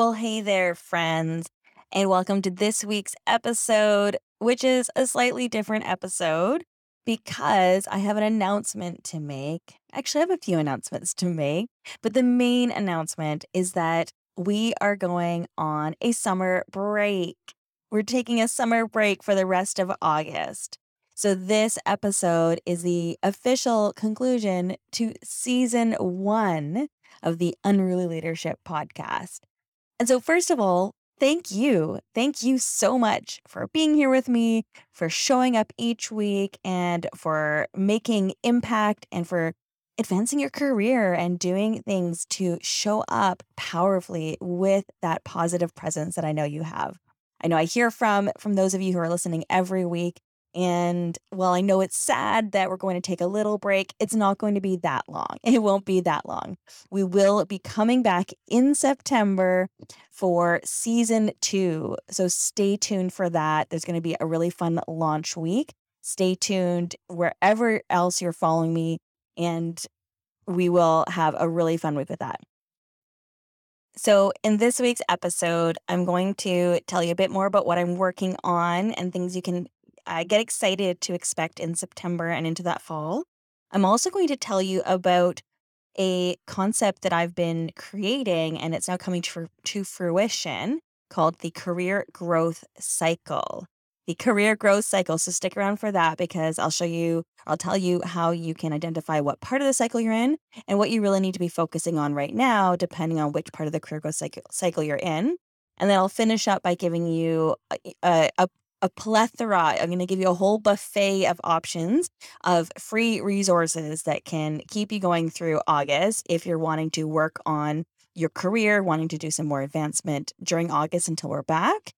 Well, hey there, friends, and welcome to this week's episode, which is a slightly different episode because I have an announcement to make. Actually, I have a few announcements to make, but the main announcement is that we are going on a summer break. We're taking a summer break for the rest of August. So, this episode is the official conclusion to season one of the Unruly Leadership podcast. And so, first of all, thank you. Thank you so much for being here with me, for showing up each week, and for making impact and for advancing your career and doing things to show up powerfully with that positive presence that I know you have. I know I hear from from those of you who are listening every week and while I know it's sad that we're going to take a little break, it's not going to be that long. It won't be that long. We will be coming back in September for season two. So stay tuned for that. There's going to be a really fun launch week. Stay tuned wherever else you're following me, and we will have a really fun week with that. So, in this week's episode, I'm going to tell you a bit more about what I'm working on and things you can get excited to expect in September and into that fall. I'm also going to tell you about a concept that I've been creating and it's now coming to, to fruition called the career growth cycle. The career growth cycle. So stick around for that because I'll show you, I'll tell you how you can identify what part of the cycle you're in and what you really need to be focusing on right now, depending on which part of the career growth cycle, cycle you're in. And then I'll finish up by giving you a, a, a plethora. I'm going to give you a whole buffet of options of free resources that can keep you going through August if you're wanting to work on your career, wanting to do some more advancement during August until we're back.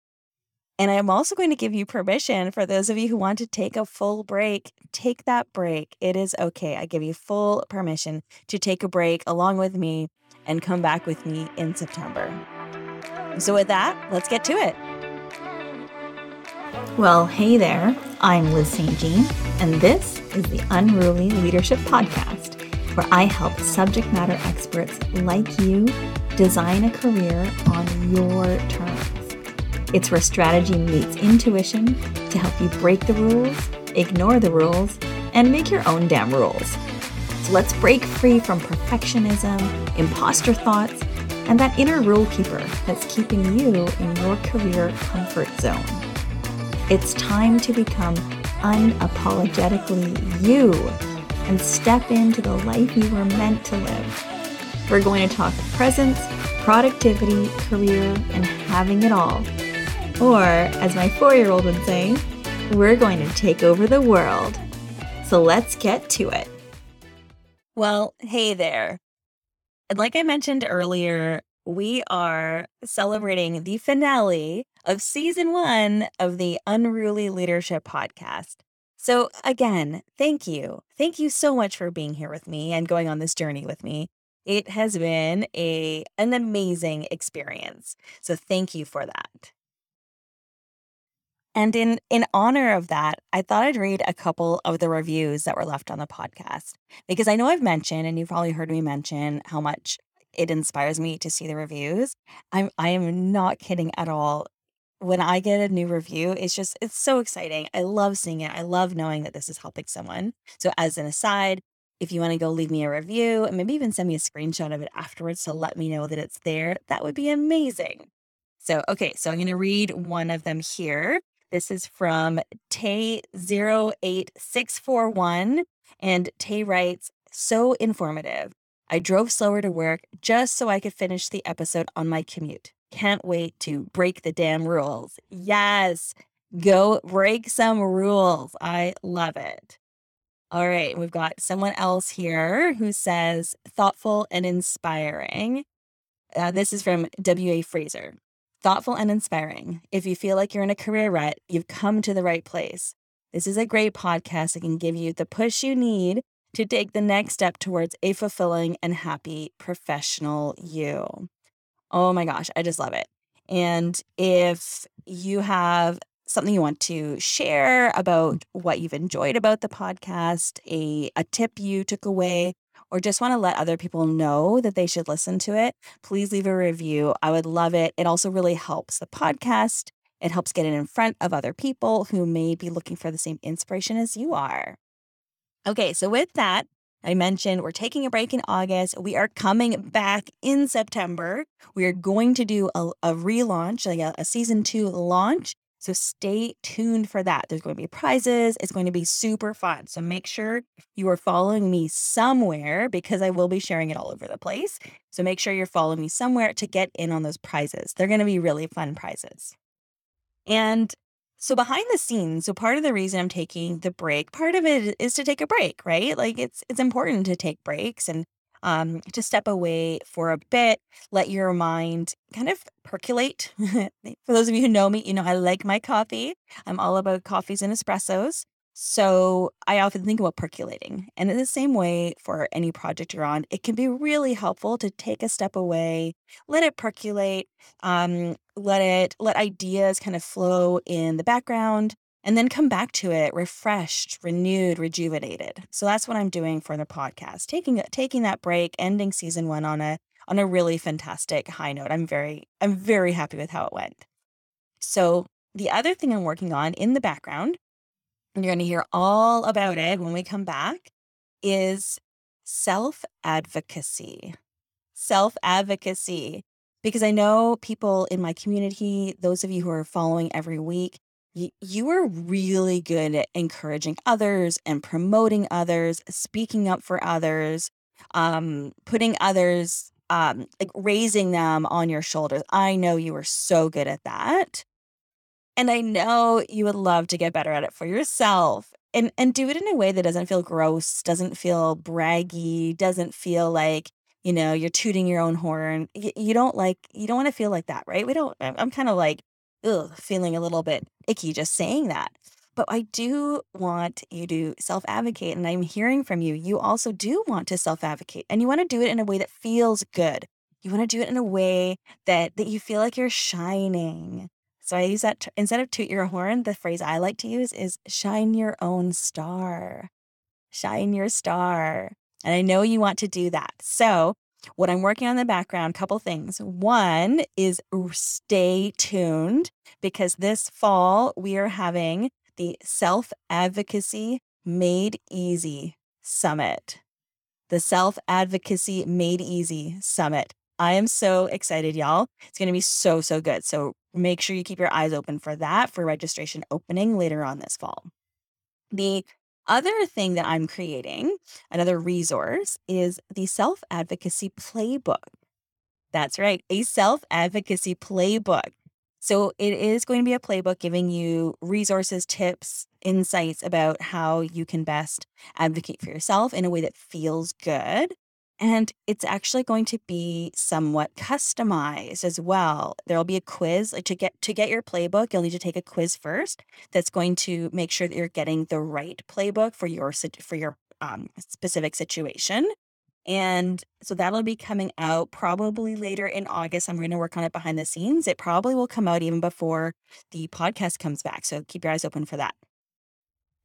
And I'm also going to give you permission for those of you who want to take a full break, take that break. It is okay. I give you full permission to take a break along with me and come back with me in September. So, with that, let's get to it. Well, hey there. I'm Liz St. Jean, and this is the Unruly Leadership Podcast, where I help subject matter experts like you design a career on your terms. It's where strategy meets intuition to help you break the rules, ignore the rules, and make your own damn rules. So let's break free from perfectionism, imposter thoughts, and that inner rule keeper that's keeping you in your career comfort zone. It's time to become unapologetically you and step into the life you were meant to live. We're going to talk presence, productivity, career, and having it all. Or, as my four year old would say, we're going to take over the world. So let's get to it. Well, hey there. Like I mentioned earlier, we are celebrating the finale of season one of the Unruly Leadership podcast. So, again, thank you. Thank you so much for being here with me and going on this journey with me. It has been a, an amazing experience. So, thank you for that. And in, in honor of that, I thought I'd read a couple of the reviews that were left on the podcast because I know I've mentioned, and you've probably heard me mention, how much it inspires me to see the reviews. I'm I am not kidding at all. When I get a new review, it's just it's so exciting. I love seeing it. I love knowing that this is helping someone. So as an aside, if you want to go leave me a review and maybe even send me a screenshot of it afterwards to let me know that it's there, that would be amazing. So, okay, so I'm going to read one of them here. This is from Tay08641. And Tay writes, so informative. I drove slower to work just so I could finish the episode on my commute. Can't wait to break the damn rules. Yes, go break some rules. I love it. All right, we've got someone else here who says thoughtful and inspiring. Uh, this is from W.A. Fraser. Thoughtful and inspiring. If you feel like you're in a career rut, you've come to the right place. This is a great podcast that can give you the push you need to take the next step towards a fulfilling and happy professional you. Oh my gosh, I just love it. And if you have something you want to share mm-hmm. about what you've enjoyed about the podcast, a, a tip you took away, or just want to let other people know that they should listen to it, please leave a review. I would love it. It also really helps the podcast. It helps get it in front of other people who may be looking for the same inspiration as you are. Okay, so with that, I mentioned we're taking a break in August. We are coming back in September. We are going to do a, a relaunch, like a, a season two launch. So stay tuned for that. There's going to be prizes. It's going to be super fun. So make sure you are following me somewhere because I will be sharing it all over the place. So make sure you're following me somewhere to get in on those prizes. They're going to be really fun prizes. And so behind the scenes, so part of the reason I'm taking the break, part of it is to take a break, right? Like it's it's important to take breaks and um, to step away for a bit, let your mind kind of percolate. for those of you who know me, you know I like my coffee. I'm all about coffees and espressos. So I often think about percolating. And in the same way, for any project you're on, it can be really helpful to take a step away, let it percolate, um, let it let ideas kind of flow in the background, and then come back to it refreshed, renewed, rejuvenated. So that's what I'm doing for the podcast, taking taking that break, ending season one on a on a really fantastic high note. I'm very I'm very happy with how it went. So the other thing I'm working on in the background and you're going to hear all about it when we come back, is self advocacy. Self advocacy. Because I know people in my community, those of you who are following every week, you, are really good at encouraging others and promoting others, speaking up for others, um, putting others, um, like raising them on your shoulders. I know you are so good at that. And I know you would love to get better at it for yourself and and do it in a way that doesn't feel gross, doesn't feel braggy, doesn't feel like, you know, you're tooting your own horn. You don't like you don't want to feel like that, right? We don't I'm, I'm kind of like ugh, feeling a little bit icky just saying that. But I do want you to self advocate. And I'm hearing from you. You also do want to self advocate and you want to do it in a way that feels good. You want to do it in a way that, that you feel like you're shining, so I use that t- instead of toot your horn, the phrase I like to use is shine your own star. Shine your star. And I know you want to do that. So, what I'm working on in the background, couple things. One is stay tuned because this fall we are having the Self Advocacy Made Easy Summit. The Self Advocacy Made Easy Summit. I am so excited, y'all. It's going to be so, so good. So make sure you keep your eyes open for that for registration opening later on this fall. The other thing that I'm creating, another resource, is the self advocacy playbook. That's right, a self advocacy playbook. So it is going to be a playbook giving you resources, tips, insights about how you can best advocate for yourself in a way that feels good and it's actually going to be somewhat customized as well. There'll be a quiz like to get to get your playbook. You'll need to take a quiz first. That's going to make sure that you're getting the right playbook for your for your um, specific situation. And so that'll be coming out probably later in August. I'm going to work on it behind the scenes. It probably will come out even before the podcast comes back. So keep your eyes open for that.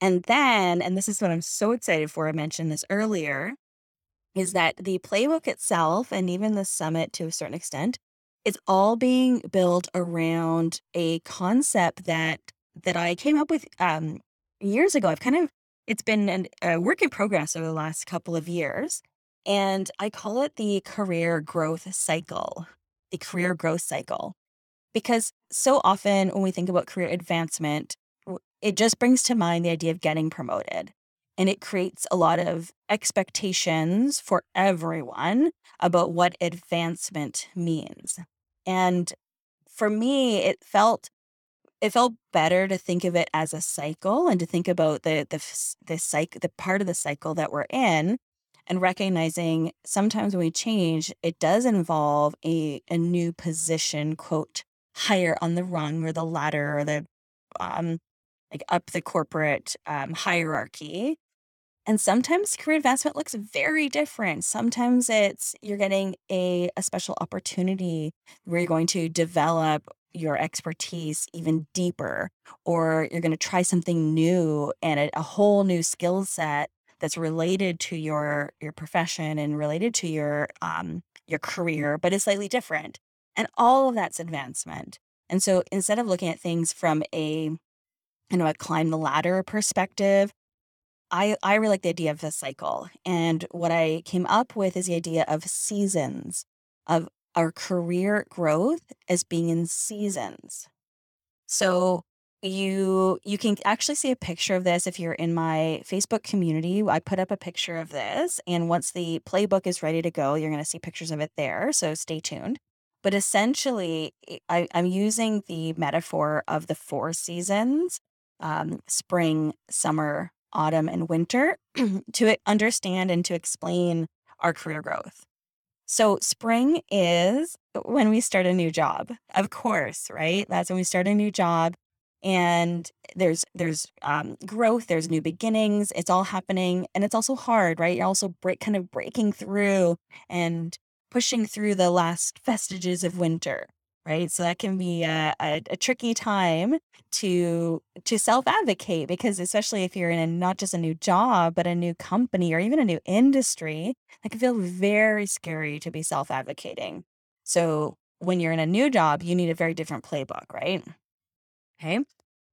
And then, and this is what I'm so excited for, I mentioned this earlier, is that the playbook itself and even the summit to a certain extent is all being built around a concept that that I came up with um, years ago. I've kind of it's been an, a work in progress over the last couple of years, and I call it the career growth cycle. The career growth cycle, because so often when we think about career advancement, it just brings to mind the idea of getting promoted and it creates a lot of expectations for everyone about what advancement means. And for me, it felt it felt better to think of it as a cycle and to think about the the the cycle the part of the cycle that we're in and recognizing sometimes when we change it does involve a a new position quote higher on the rung or the ladder or the um like up the corporate um, hierarchy and sometimes career advancement looks very different. Sometimes it's you're getting a, a special opportunity where you're going to develop your expertise even deeper, or you're going to try something new and a, a whole new skill set that's related to your your profession and related to your um your career, but is slightly different. And all of that's advancement. And so instead of looking at things from a you know, a climb the ladder perspective, I I really like the idea of a cycle. And what I came up with is the idea of seasons of our career growth as being in seasons. So you you can actually see a picture of this if you're in my Facebook community. I put up a picture of this, and once the playbook is ready to go, you're going to see pictures of it there. So stay tuned. But essentially, I, I'm using the metaphor of the four seasons um, spring, summer, autumn, and winter to understand and to explain our career growth. So, spring is when we start a new job, of course, right? That's when we start a new job and there's there's um, growth there's new beginnings it's all happening and it's also hard right you're also break kind of breaking through and pushing through the last vestiges of winter right? So that can be a, a, a tricky time to to self-advocate because especially if you're in a, not just a new job but a new company or even a new industry it can feel very scary to be self-advocating. So when you're in a new job you need a very different playbook right? Okay?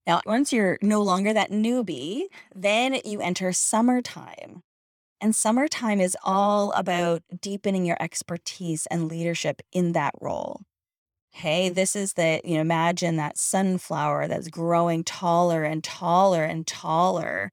Now once you're no longer that newbie then you enter summertime. And summertime is all about deepening your expertise and leadership in that role Hey, this is the, you know, imagine that sunflower that's growing taller and taller and taller.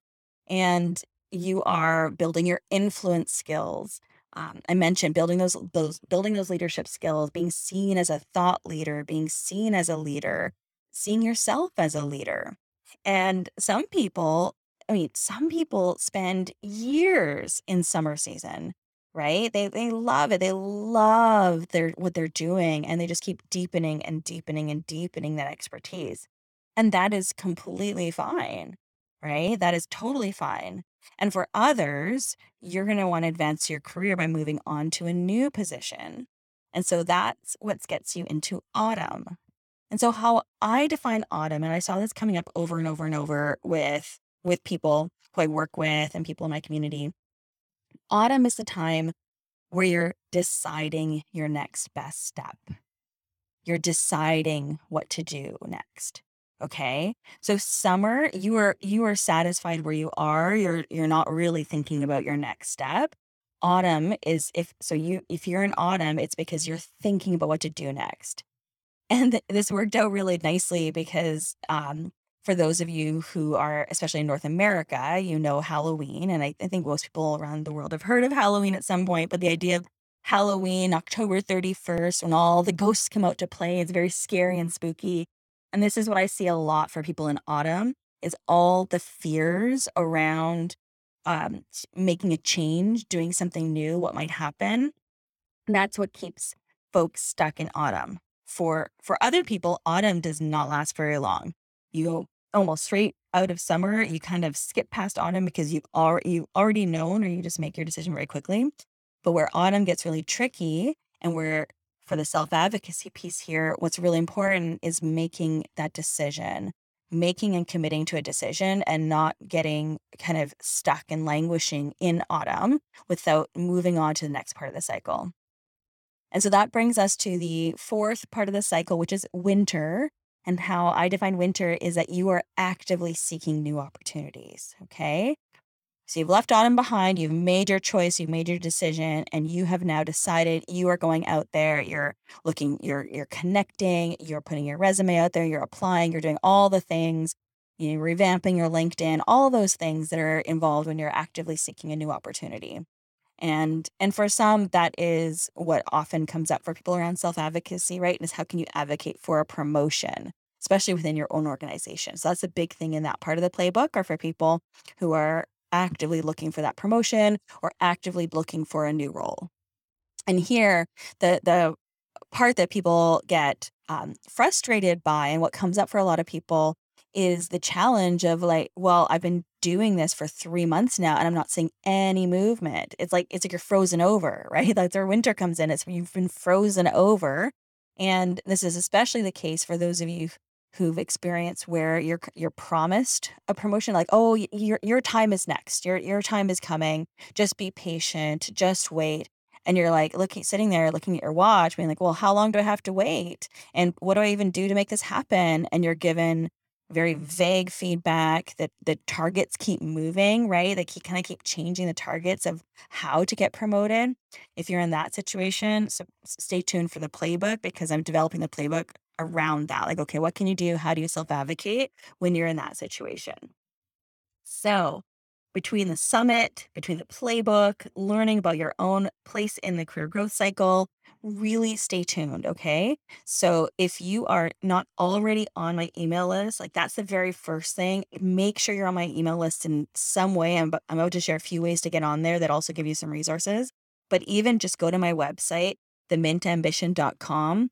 And you are building your influence skills. Um, I mentioned building those those building those leadership skills, being seen as a thought leader, being seen as a leader, seeing yourself as a leader. And some people, I mean, some people spend years in summer season right? They they love it. They love their what they're doing and they just keep deepening and deepening and deepening that expertise. And that is completely fine, right? That is totally fine. And for others, you're going to want to advance your career by moving on to a new position. And so that's what gets you into autumn. And so how I define autumn and I saw this coming up over and over and over with with people who I work with and people in my community Autumn is the time where you're deciding your next best step. You're deciding what to do next. Okay. So summer, you are you are satisfied where you are. You're you're not really thinking about your next step. Autumn is if so you if you're in autumn, it's because you're thinking about what to do next. And th- this worked out really nicely because um for those of you who are, especially in North America, you know Halloween. And I, I think most people around the world have heard of Halloween at some point, but the idea of Halloween, October 31st, when all the ghosts come out to play, it's very scary and spooky. And this is what I see a lot for people in autumn is all the fears around um, making a change, doing something new, what might happen. And that's what keeps folks stuck in autumn. For for other people, autumn does not last very long you almost straight out of summer. You kind of skip past autumn because you've already you already known, or you just make your decision very quickly. But where autumn gets really tricky, and where for the self advocacy piece here, what's really important is making that decision, making and committing to a decision, and not getting kind of stuck and languishing in autumn without moving on to the next part of the cycle. And so that brings us to the fourth part of the cycle, which is winter, and how I define winter is that you are actively seeking new opportunities. Okay. So you've left autumn behind, you've made your choice, you've made your decision, and you have now decided you are going out there, you're looking, you're you're connecting, you're putting your resume out there, you're applying, you're doing all the things, you know, revamping your LinkedIn, all those things that are involved when you're actively seeking a new opportunity and and for some that is what often comes up for people around self-advocacy right is how can you advocate for a promotion especially within your own organization? So that's a big thing in that part of the playbook or for people who are actively looking for that promotion or actively looking for a new role. And here the the part that people get um, frustrated by and what comes up for a lot of people is the challenge of like, well, I've been doing this for three months now and I'm not seeing any movement. It's like it's like you're frozen over, right? Like their winter comes in, it's you've been frozen over. And this is especially the case for those of you who've experienced where you're you're promised a promotion like oh your your time is next your your time is coming just be patient just wait and you're like looking sitting there looking at your watch being like well how long do i have to wait and what do i even do to make this happen and you're given very vague feedback that the targets keep moving right they keep kind of keep changing the targets of how to get promoted if you're in that situation so stay tuned for the playbook because i'm developing the playbook around that. Like, okay, what can you do? How do you self advocate when you're in that situation? So, between the summit, between the playbook, learning about your own place in the career growth cycle, really stay tuned. Okay. So, if you are not already on my email list, like that's the very first thing, make sure you're on my email list in some way. I'm, I'm about to share a few ways to get on there that also give you some resources. But even just go to my website, themintambition.com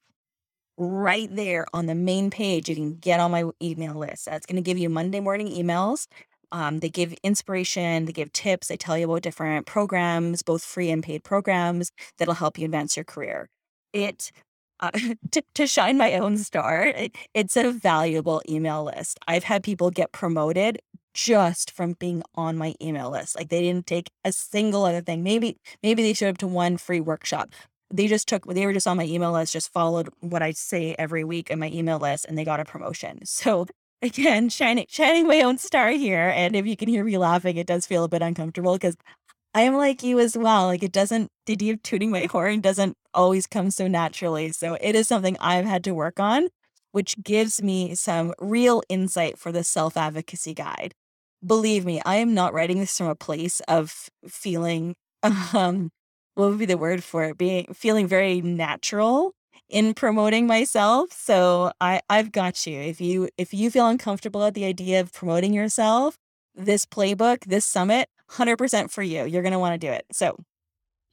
right there on the main page. You can get on my email list. That's going to give you Monday morning emails. Um, they give inspiration, they give tips, they tell you about different programs, both free and paid programs that'll help you advance your career. It uh, to, to shine my own star, it, it's a valuable email list. I've had people get promoted just from being on my email list. Like they didn't take a single other thing. Maybe maybe they showed up to one free workshop, they just took they were just on my email list just followed what i say every week in my email list and they got a promotion so again shining shining my own star here and if you can hear me laughing it does feel a bit uncomfortable because i am like you as well like it doesn't the idea of tooting my horn doesn't always come so naturally so it is something i've had to work on which gives me some real insight for the self-advocacy guide believe me i am not writing this from a place of feeling um what would be the word for it? Being feeling very natural in promoting myself. So I I've got you. If you if you feel uncomfortable at the idea of promoting yourself, this playbook, this summit, 100% for you. You're going to want to do it. So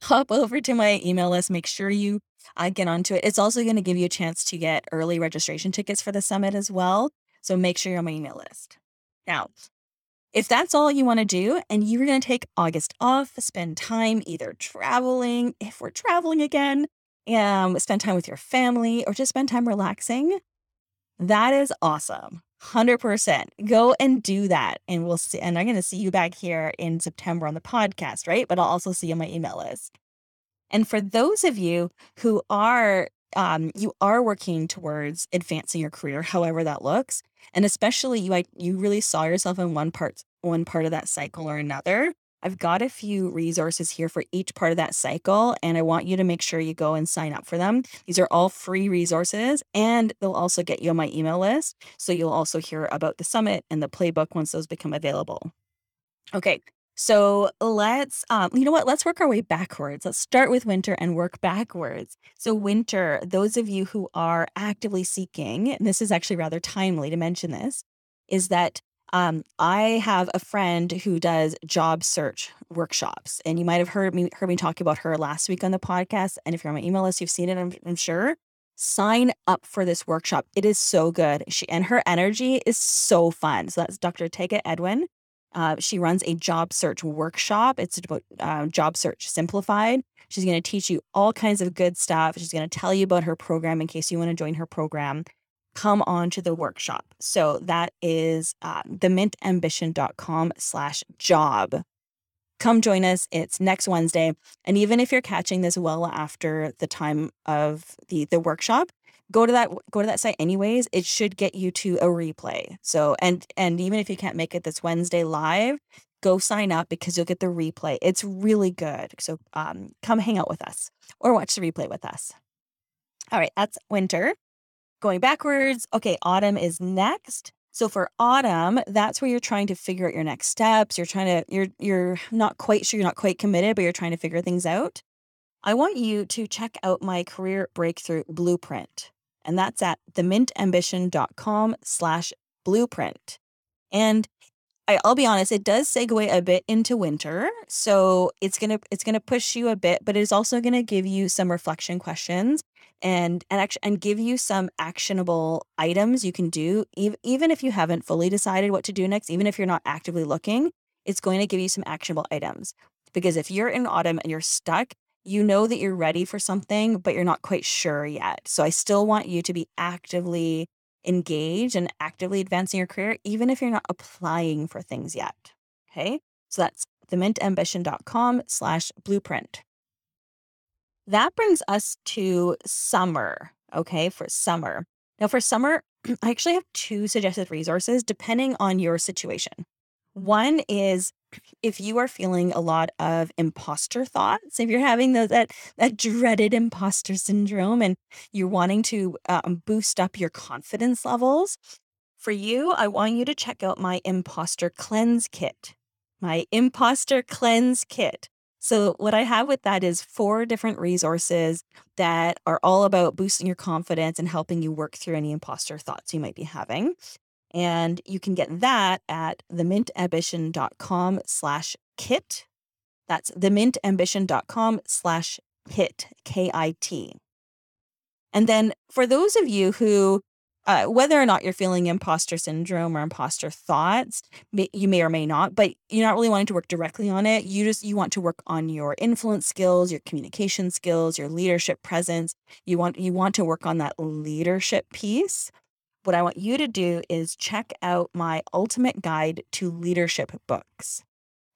hop over to my email list, make sure you I get onto it. It's also going to give you a chance to get early registration tickets for the summit as well. So make sure you're on my email list. Now, if that's all you want to do and you're going to take August off, spend time either traveling, if we're traveling again, um, spend time with your family, or just spend time relaxing, that is awesome. 100%. Go and do that. And we'll see. And I'm going to see you back here in September on the podcast, right? But I'll also see you on my email list. And for those of you who are um, you are working towards advancing your career, however that looks, and especially you, you really saw yourself in one part, one part of that cycle or another. I've got a few resources here for each part of that cycle, and I want you to make sure you go and sign up for them. These are all free resources, and they'll also get you on my email list. So you'll also hear about the summit and the playbook once those become available. Okay, so let's, um, you know what? Let's work our way backwards. Let's start with winter and work backwards. So, winter, those of you who are actively seeking, and this is actually rather timely to mention this, is that um, I have a friend who does job search workshops, and you might have heard me heard me talk about her last week on the podcast. And if you're on my email list, you've seen it. I'm, I'm sure. Sign up for this workshop. It is so good. She and her energy is so fun. So that's Dr. Tega Edwin. Uh, she runs a job search workshop. It's about uh, job search simplified. She's going to teach you all kinds of good stuff. She's going to tell you about her program in case you want to join her program. Come on to the workshop. So that is uh, themintambition.com slash job. Come join us. It's next Wednesday. And even if you're catching this well after the time of the, the workshop, go to that go to that site anyways it should get you to a replay so and and even if you can't make it this wednesday live go sign up because you'll get the replay it's really good so um, come hang out with us or watch the replay with us all right that's winter going backwards okay autumn is next. So for autumn that's where you're trying to figure out your next steps. You're trying to you're you're not quite sure you're not quite committed but you're trying to figure things out. I want you to check out my career breakthrough blueprint and that's at themintambition.com slash blueprint. And I, will be honest, it does segue a bit into winter, so it's gonna it's gonna push you a bit, but it's also gonna give you some reflection questions and and actually and give you some actionable items you can do, even even if you haven't fully decided what to do next, even if you're not actively looking, it's going to give you some actionable items. Because if you're in autumn and you're stuck, you know that you're ready for something, but you're not quite sure yet. So I still want you to be actively engaged and actively advancing your career, even if you're not applying for things yet. Okay. So that's themintambition.com slash blueprint. That brings us to summer. Okay. For summer. Now, for summer, I actually have two suggested resources depending on your situation. One is if you are feeling a lot of imposter thoughts, if you're having those, that that dreaded imposter syndrome, and you're wanting to um, boost up your confidence levels, for you, I want you to check out my imposter cleanse kit. My imposter cleanse kit. So, what I have with that is four different resources that are all about boosting your confidence and helping you work through any imposter thoughts you might be having. And you can get that at themintambition.com slash kit. That's themintambition.com slash kit, K I T. And then for those of you who, uh, whether or not you're feeling imposter syndrome or imposter thoughts, you may or may not, but you're not really wanting to work directly on it. You just you want to work on your influence skills, your communication skills, your leadership presence. You want you want to work on that leadership piece what I want you to do is check out my ultimate guide to leadership books.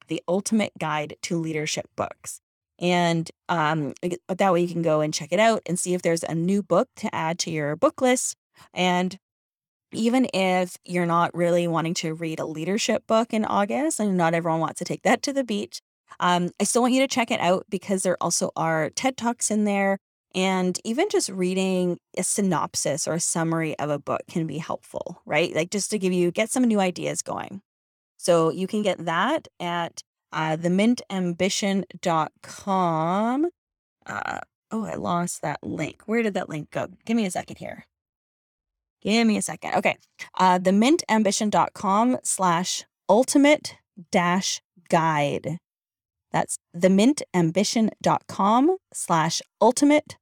The ultimate guide to leadership books. And um, that way you can go and check it out and see if there's a new book to add to your book list. And even if you're not really wanting to read a leadership book in August, and not everyone wants to take that to the beach, um, I still want you to check it out because there also are TED Talks in there and even just reading a synopsis or a summary of a book can be helpful, right? Like just to give you, get some new ideas going. So you can get that at uh, themintambition.com. Uh, oh, I lost that link. Where did that link go? Give me a second here. Give me a second. Okay. Uh, themintambition.com slash ultimate dash guide. That's themintambition.com slash ultimate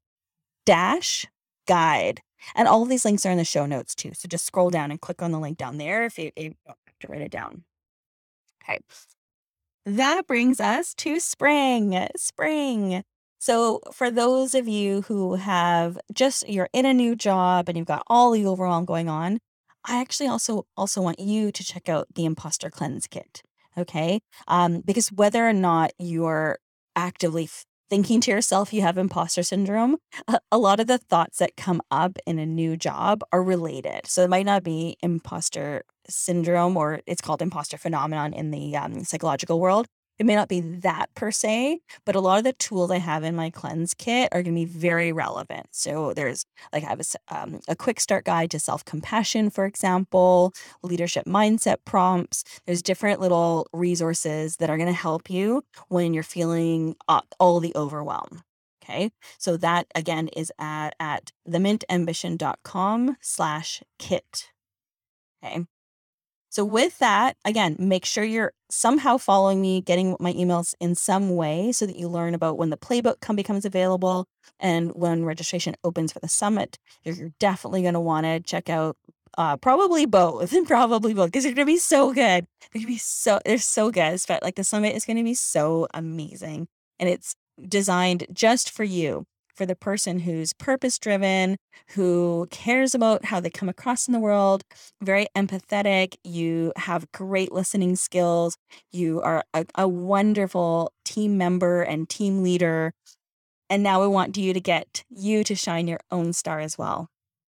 dash guide. And all of these links are in the show notes too. So just scroll down and click on the link down there if you, if you don't have to write it down. Okay. That brings us to spring. Spring. So, for those of you who have just you're in a new job and you've got all the overwhelm going on, I actually also also want you to check out the Imposter Cleanse Kit. Okay. Um, because whether or not you're actively thinking to yourself you have imposter syndrome, a, a lot of the thoughts that come up in a new job are related. So it might not be imposter syndrome or it's called imposter phenomenon in the um, psychological world, it may not be that per se, but a lot of the tools I have in my cleanse kit are going to be very relevant. So there's like I have a, um, a quick start guide to self compassion, for example, leadership mindset prompts. There's different little resources that are going to help you when you're feeling all the overwhelm. Okay. So that again is at, at themintambition.com slash kit. Okay. So, with that, again, make sure you're somehow following me, getting my emails in some way so that you learn about when the playbook come becomes available and when registration opens for the summit. You're definitely going to want to check out uh, probably both and probably both because they're going to be so good. They're going to be so, they're so good. But like the summit is going to be so amazing and it's designed just for you for the person who's purpose driven, who cares about how they come across in the world, very empathetic. You have great listening skills. You are a, a wonderful team member and team leader. And now we want you to get you to shine your own star as well.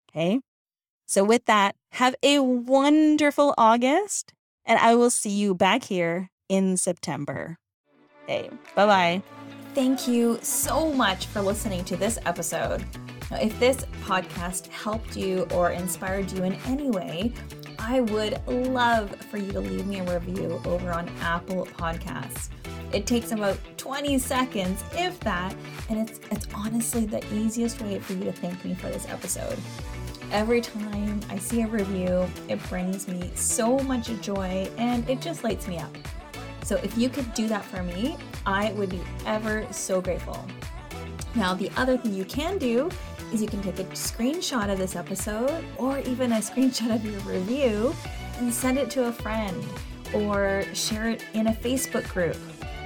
Okay. So, with that, have a wonderful August, and I will see you back here in September. Okay. Bye bye. Thank you so much for listening to this episode. Now, if this podcast helped you or inspired you in any way, I would love for you to leave me a review over on Apple Podcasts. It takes about 20 seconds, if that, and it's it's honestly the easiest way for you to thank me for this episode. Every time I see a review, it brings me so much joy and it just lights me up. So if you could do that for me, I would be ever so grateful. Now, the other thing you can do is you can take a screenshot of this episode or even a screenshot of your review and send it to a friend or share it in a Facebook group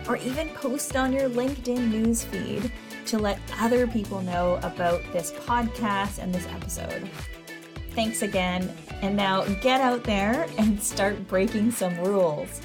or even post on your LinkedIn newsfeed to let other people know about this podcast and this episode. Thanks again. And now get out there and start breaking some rules.